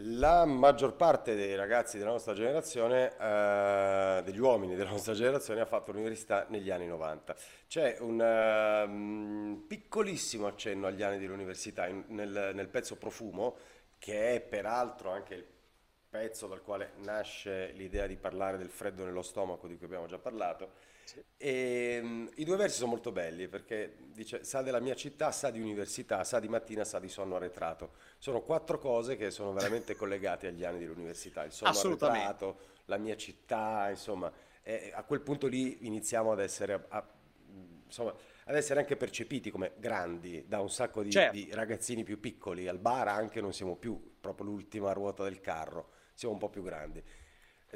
La maggior parte dei ragazzi della nostra generazione, eh, degli uomini della nostra generazione, ha fatto l'università negli anni 90. C'è un ehm, piccolissimo accenno agli anni dell'università in- nel, nel pezzo Profumo, che è peraltro anche il pezzo dal quale nasce l'idea di parlare del freddo nello stomaco di cui abbiamo già parlato. Sì. E, mm, I due versi sono molto belli perché dice sa della mia città, sa di università, sa di mattina, sa di sonno arretrato. Sono quattro cose che sono veramente collegate agli anni dell'università. Il sonno arretrato, la mia città, insomma, e a quel punto lì iniziamo ad essere, a- a- insomma, ad essere anche percepiti come grandi da un sacco di, Certo. di ragazzini più piccoli. Al bar anche non siamo più proprio l'ultima ruota del carro, siamo un po' più grandi.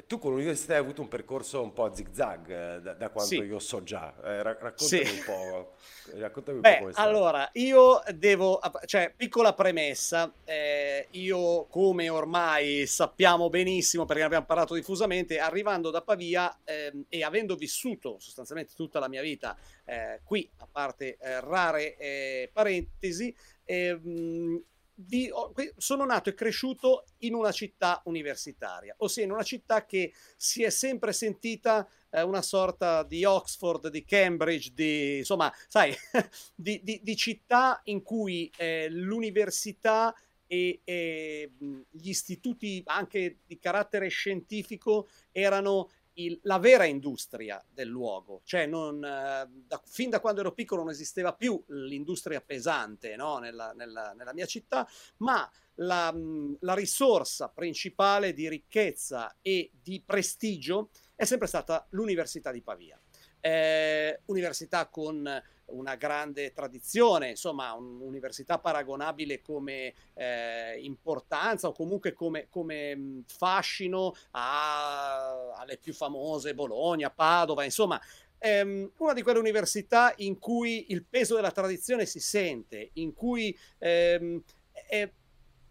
Tu con l'università hai avuto un percorso un po' a zig-zag, eh, da, da quanto Sì, io so già. Eh, ra- sì. raccontami un po', raccontami un po' Beh, è stato. allora, io devo, cioè, piccola premessa, eh, io come ormai sappiamo benissimo, perché ne abbiamo parlato diffusamente, arrivando da Pavia ehm, e avendo vissuto sostanzialmente tutta la mia vita eh, qui, a parte eh, rare eh, parentesi, ehm, vi- sono nato e cresciuto in una città universitaria, ossia in una città che si è sempre sentita eh, una sorta di Oxford, di Cambridge, di insomma, sai, di, di- di città in cui eh, l'università e, e, gli istituti anche di carattere scientifico erano il- la vera industria del luogo, cioè non, eh, da- fin da quando ero piccolo non esisteva più l'industria pesante no, nella, nella- nella mia città, ma la, la risorsa principale di ricchezza e di prestigio è sempre stata l'Università di Pavia. Eh, università con una grande tradizione, insomma, un'università paragonabile come eh, importanza o comunque come, come fascino a- alle più famose Bologna, Padova, insomma, ehm, una di quelle università in cui il peso della tradizione si sente, in cui ehm, è,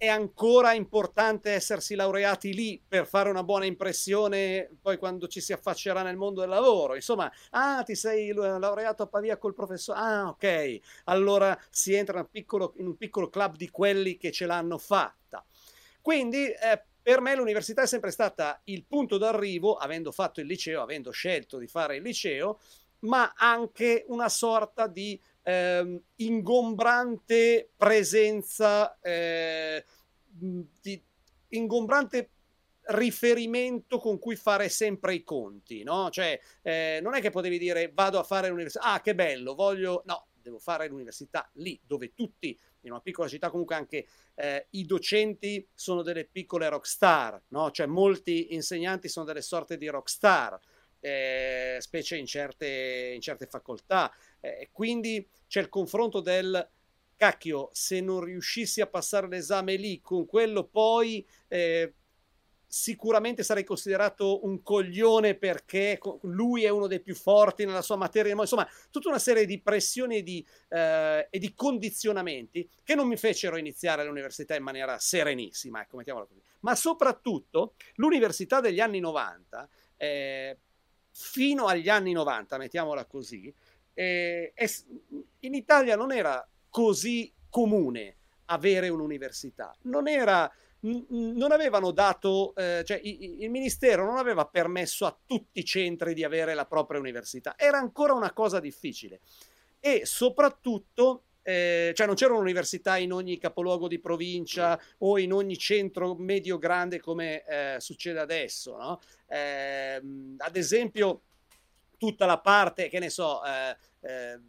è ancora importante essersi laureati lì per fare una buona impressione poi quando ci si affaccerà nel mondo del lavoro. Insomma, ah, ti sei laureato a Pavia col professore. Ah, ok. Allora si entra in un piccolo, in un piccolo club di quelli che ce l'hanno fatta. Quindi, eh, per me l'università è sempre stata il punto d'arrivo, avendo fatto il liceo, avendo scelto di fare il liceo, ma anche una sorta di ehm, ingombrante presenza, eh, di ingombrante riferimento con cui fare sempre i conti, no? Cioè, eh, non è che potevi dire vado a fare l'università, ah che bello, voglio... No, devo fare l'università lì, dove tutti, in una piccola città comunque anche eh, i docenti sono delle piccole rockstar, no? Cioè molti insegnanti sono delle sorte di rockstar, eh, specie in certe, in certe facoltà. Eh, quindi c'è il confronto del cacchio, se non riuscissi a passare l'esame lì con quello poi eh, sicuramente sarei considerato un coglione perché lui è uno dei più forti nella sua materia, insomma, tutta una serie di pressioni e di, eh, e di condizionamenti che non mi fecero iniziare l'università in maniera serenissima, ecco, mettiamola così. Ma soprattutto l'università degli anni 90, eh, fino agli anni 90, mettiamola così, eh, in Italia non era così comune avere un'università, non era non avevano dato, eh, cioè il ministero non aveva permesso a tutti i centri di avere la propria università, era ancora una cosa difficile. E soprattutto eh, cioè non c'era un'università in ogni capoluogo di provincia o in ogni centro medio grande come eh, succede adesso, no? eh, ad esempio tutta la parte, che ne so, eh, eh,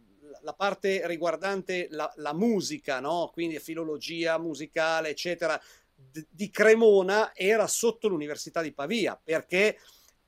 la parte riguardante la, la musica, no? quindi filologia musicale, eccetera, di Cremona era sotto l'Università di Pavia perché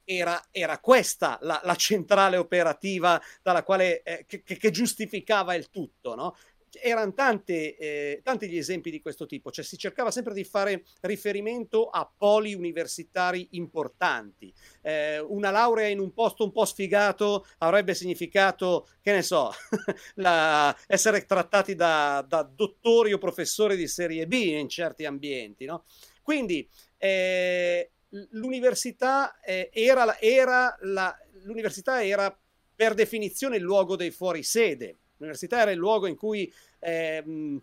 era, era questa la, la, centrale operativa dalla quale, eh, che, che, giustificava il tutto. No? Erano tante, eh, tanti gli esempi di questo tipo, cioè si cercava sempre di fare riferimento a poli universitari importanti. Eh, una laurea in un posto un po' sfigato avrebbe significato, che ne so, la, essere trattati da, da, dottori o professori di serie B in certi ambienti. No? Quindi eh, l'università, eh, era, era la, l'università era per definizione il luogo dei fuorisede. L'università era il luogo in cui ehm,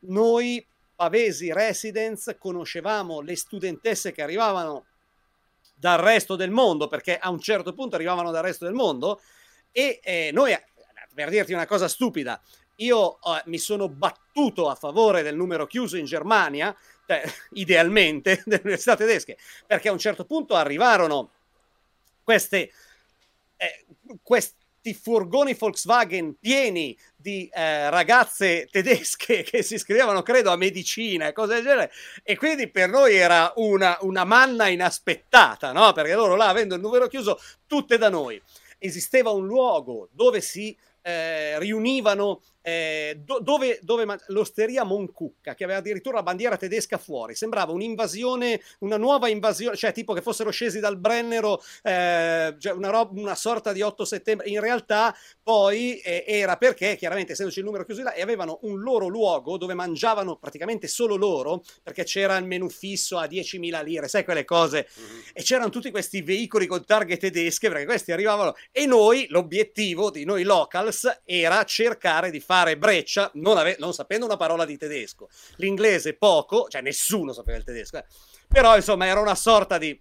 noi Pavesi Residence conoscevamo le studentesse che arrivavano dal resto del mondo, perché a un certo punto arrivavano dal resto del mondo e eh, noi, per dirti una cosa stupida, io eh, mi sono battuto a favore del numero chiuso in Germania, cioè, idealmente, delle università tedesche, perché a un certo punto arrivarono queste, eh, questi furgoni Volkswagen pieni di eh, ragazze tedesche che si iscrivevano, credo, a medicina e cose del genere. E quindi per noi era una, una manna inaspettata, no? Perché loro là, avendo il numero chiuso, tutte da noi. Esisteva un luogo dove si eh, riunivano eh, do, dove, dove man- l'osteria Moncucca, che aveva addirittura la bandiera tedesca fuori, sembrava un'invasione, una nuova invasione, cioè tipo che fossero scesi dal Brennero, eh, cioè una, roba, una, sorta di 8 settembre. In realtà poi eh, era perché, chiaramente, essendoci il numero chiuso là, e avevano un loro luogo dove mangiavano praticamente solo loro, perché c'era il menù fisso a 10.000 lire, sai quelle cose, mm-hmm. e c'erano tutti questi veicoli con targhe tedesche, perché questi arrivavano, e noi, l'obiettivo di noi locals era cercare di fare fare breccia non, ave- non sapendo una parola di tedesco. L'inglese poco, cioè nessuno sapeva il tedesco, eh. però insomma era una sorta di...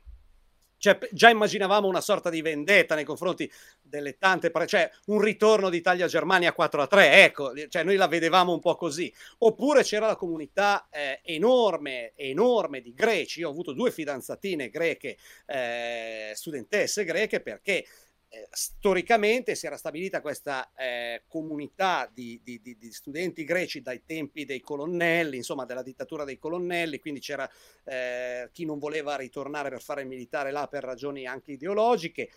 Cioè, già immaginavamo una sorta di vendetta nei confronti delle tante, pre- cioè un ritorno d'Italia-Germania 4 a 3, ecco, cioè noi la vedevamo un po' così. Oppure c'era la comunità eh, enorme, enorme di greci. Io ho avuto due fidanzatine greche, eh, studentesse greche, perché eh, storicamente si era stabilita questa eh, comunità di, di, di, di, studenti greci dai tempi dei colonnelli, insomma della dittatura dei colonnelli, quindi c'era eh, chi non voleva ritornare per fare il militare là per ragioni anche ideologiche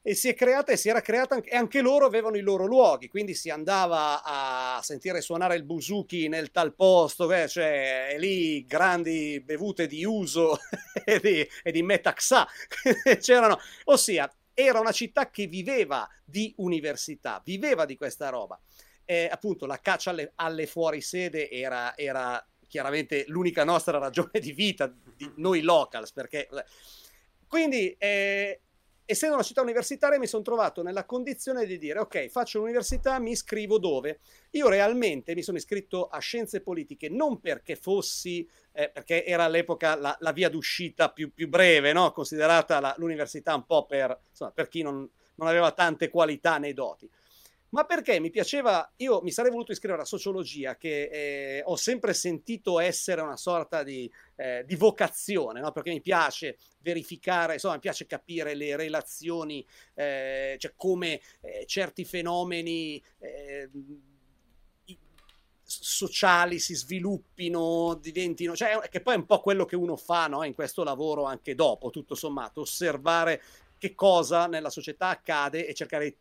e si è creata e si era creata e anche loro avevano i loro luoghi, quindi si andava a sentire suonare il buzuki nel tal posto, eh, cioè lì grandi bevute di uso e di, e di metaxa, c'erano, ossia era una città che viveva di università, viveva di questa roba. Eh, appunto, la caccia alle, alle fuorisede era, era chiaramente l'unica nostra ragione di vita, di noi locals, perché... Quindi eh, essendo una città universitaria mi sono trovato nella condizione di dire ok faccio l'università mi iscrivo dove io realmente mi sono iscritto a scienze politiche non perché fossi eh, perché era all'epoca la, la via d'uscita più, più breve no? considerata la, l'università un po' per, insomma, per chi non, non aveva tante qualità nei doti ma perché mi piaceva, io mi sarei voluto iscrivere a sociologia, che eh, ho sempre sentito essere una sorta di, eh, di vocazione, no? perché mi piace verificare, insomma, mi piace capire le relazioni, eh, cioè come eh, certi fenomeni eh, sociali si sviluppino, diventino, cioè che poi è un po' quello che uno fa no? in questo lavoro anche dopo, tutto sommato, osservare che cosa nella società accade e cercare di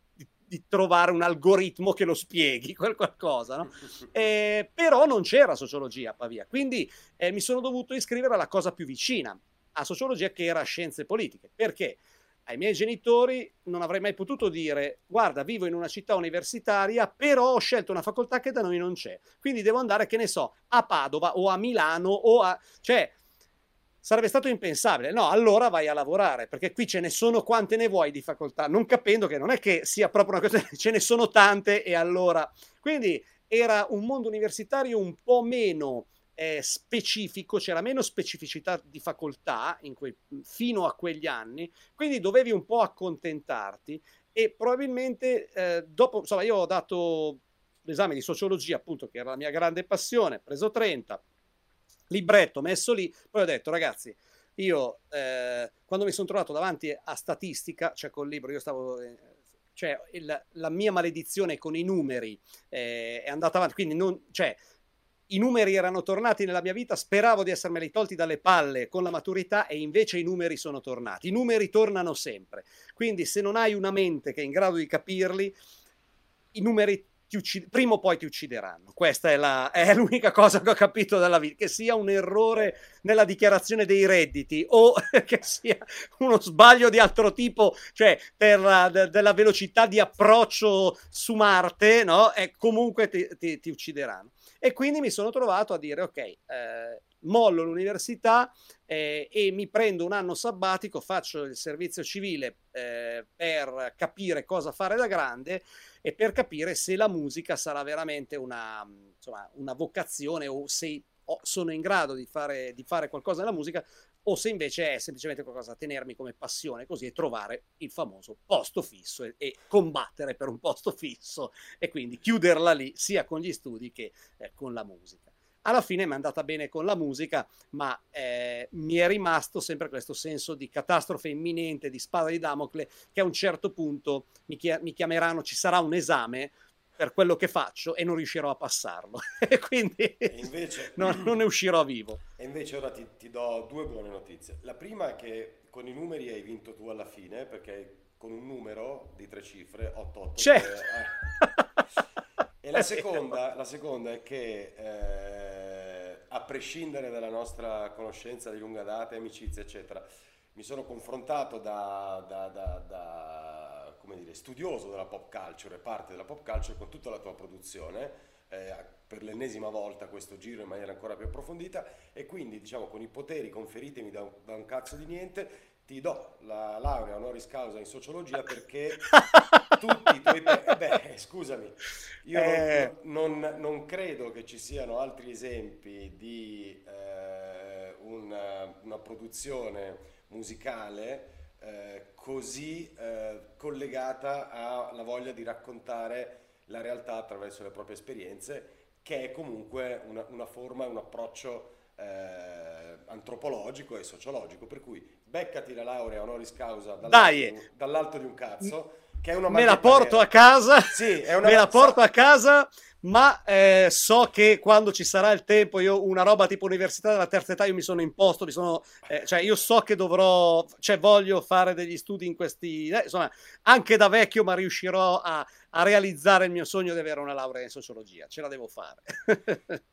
di trovare un algoritmo che lo spieghi, quel qualcosa, no? eh, però non c'era sociologia a Pavia, quindi eh, mi sono dovuto iscrivere alla cosa più vicina a sociologia che era scienze politiche. Perché? Ai miei genitori non avrei mai potuto dire guarda, vivo in una città universitaria, però ho scelto una facoltà che da noi non c'è. Quindi devo andare, che ne so, a Padova o a Milano o a... cioè sarebbe stato impensabile. No, allora vai a lavorare, perché qui ce ne sono quante ne vuoi di facoltà, non capendo che non è che sia proprio una questione, ce ne sono tante e allora... Quindi era un mondo universitario un po' meno eh, specifico, c'era meno specificità di facoltà quei, fino a quegli anni, quindi dovevi un po' accontentarti e probabilmente eh, dopo, insomma, io ho dato l'esame di sociologia, appunto, che era la mia grande passione, preso 30, libretto messo lì, poi ho detto ragazzi, io eh, quando mi sono trovato davanti a statistica, cioè col libro, io stavo... Eh, cioè il, la mia maledizione con i numeri eh, è andata avanti, quindi non, cioè, i numeri erano tornati nella mia vita, speravo di essermeli tolti dalle palle con la maturità e invece i numeri sono tornati. I numeri tornano sempre, quindi se non hai una mente che è in grado di capirli, i numeri uccid- prima o poi ti uccideranno. Questa è, la, è, l'unica cosa che ho capito dalla vita, che sia un errore nella dichiarazione dei redditi o che sia uno sbaglio di altro tipo, cioè per la, de, della velocità di approccio su Marte, no? E comunque ti, ti, ti uccideranno. E quindi mi sono trovato a dire, ok, eh, mollo l'università eh, e mi prendo un anno sabbatico, faccio il servizio civile eh, per capire cosa fare da grande e per capire se la musica sarà veramente una, insomma, una vocazione o se sono in grado di fare, di fare qualcosa nella musica o se invece è semplicemente qualcosa da tenermi come passione così e trovare il famoso posto fisso e, e, combattere per un posto fisso e quindi chiuderla lì sia con gli studi che eh, con la musica. Alla fine mi è andata bene con la musica, ma eh, mi è rimasto sempre questo senso di catastrofe imminente, di spada di Damocle, che a un certo punto mi, chi- mi chiameranno, ci sarà un esame per quello che faccio e non riuscirò a passarlo. e quindi invece, non, non, ne uscirò vivo. E invece ora ti, ti, do due buone notizie. La prima è che con i numeri hai vinto tu alla fine, perché con un numero di tre cifre, 88. Certo. Eh. e la seconda, la seconda, è che eh, a prescindere dalla nostra conoscenza di lunga data, amicizia, eccetera, mi sono confrontato da, da, da, da come dire, studioso della pop culture parte della pop culture con tutta la tua produzione. Eh, per l'ennesima volta questo giro in maniera ancora più approfondita e quindi diciamo con i poteri conferitemi da un cazzo di niente ti do la laurea honoris causa in sociologia perché tutti i tuoi... Eh beh, scusami, io eh... non, non, non, credo che ci siano altri esempi di eh, una, una produzione musicale eh, così eh, collegata alla voglia di raccontare la realtà attraverso le proprie esperienze, che è comunque una, una forma, un approccio antropologico e sociologico. Per cui beccati la laurea honoris causa dall'alto, dall'alto di un cazzo. Che è una me la porto a casa, sì, è una me la porto a casa ma eh, so che quando ci sarà il tempo, io una roba tipo università della terza età, io mi sono imposto, mi sono, eh, cioè io so che dovrò, cioè voglio fare degli studi in questi, eh, insomma, anche da vecchio, ma riuscirò a, a, realizzare il mio sogno di avere una laurea in sociologia, ce la devo fare.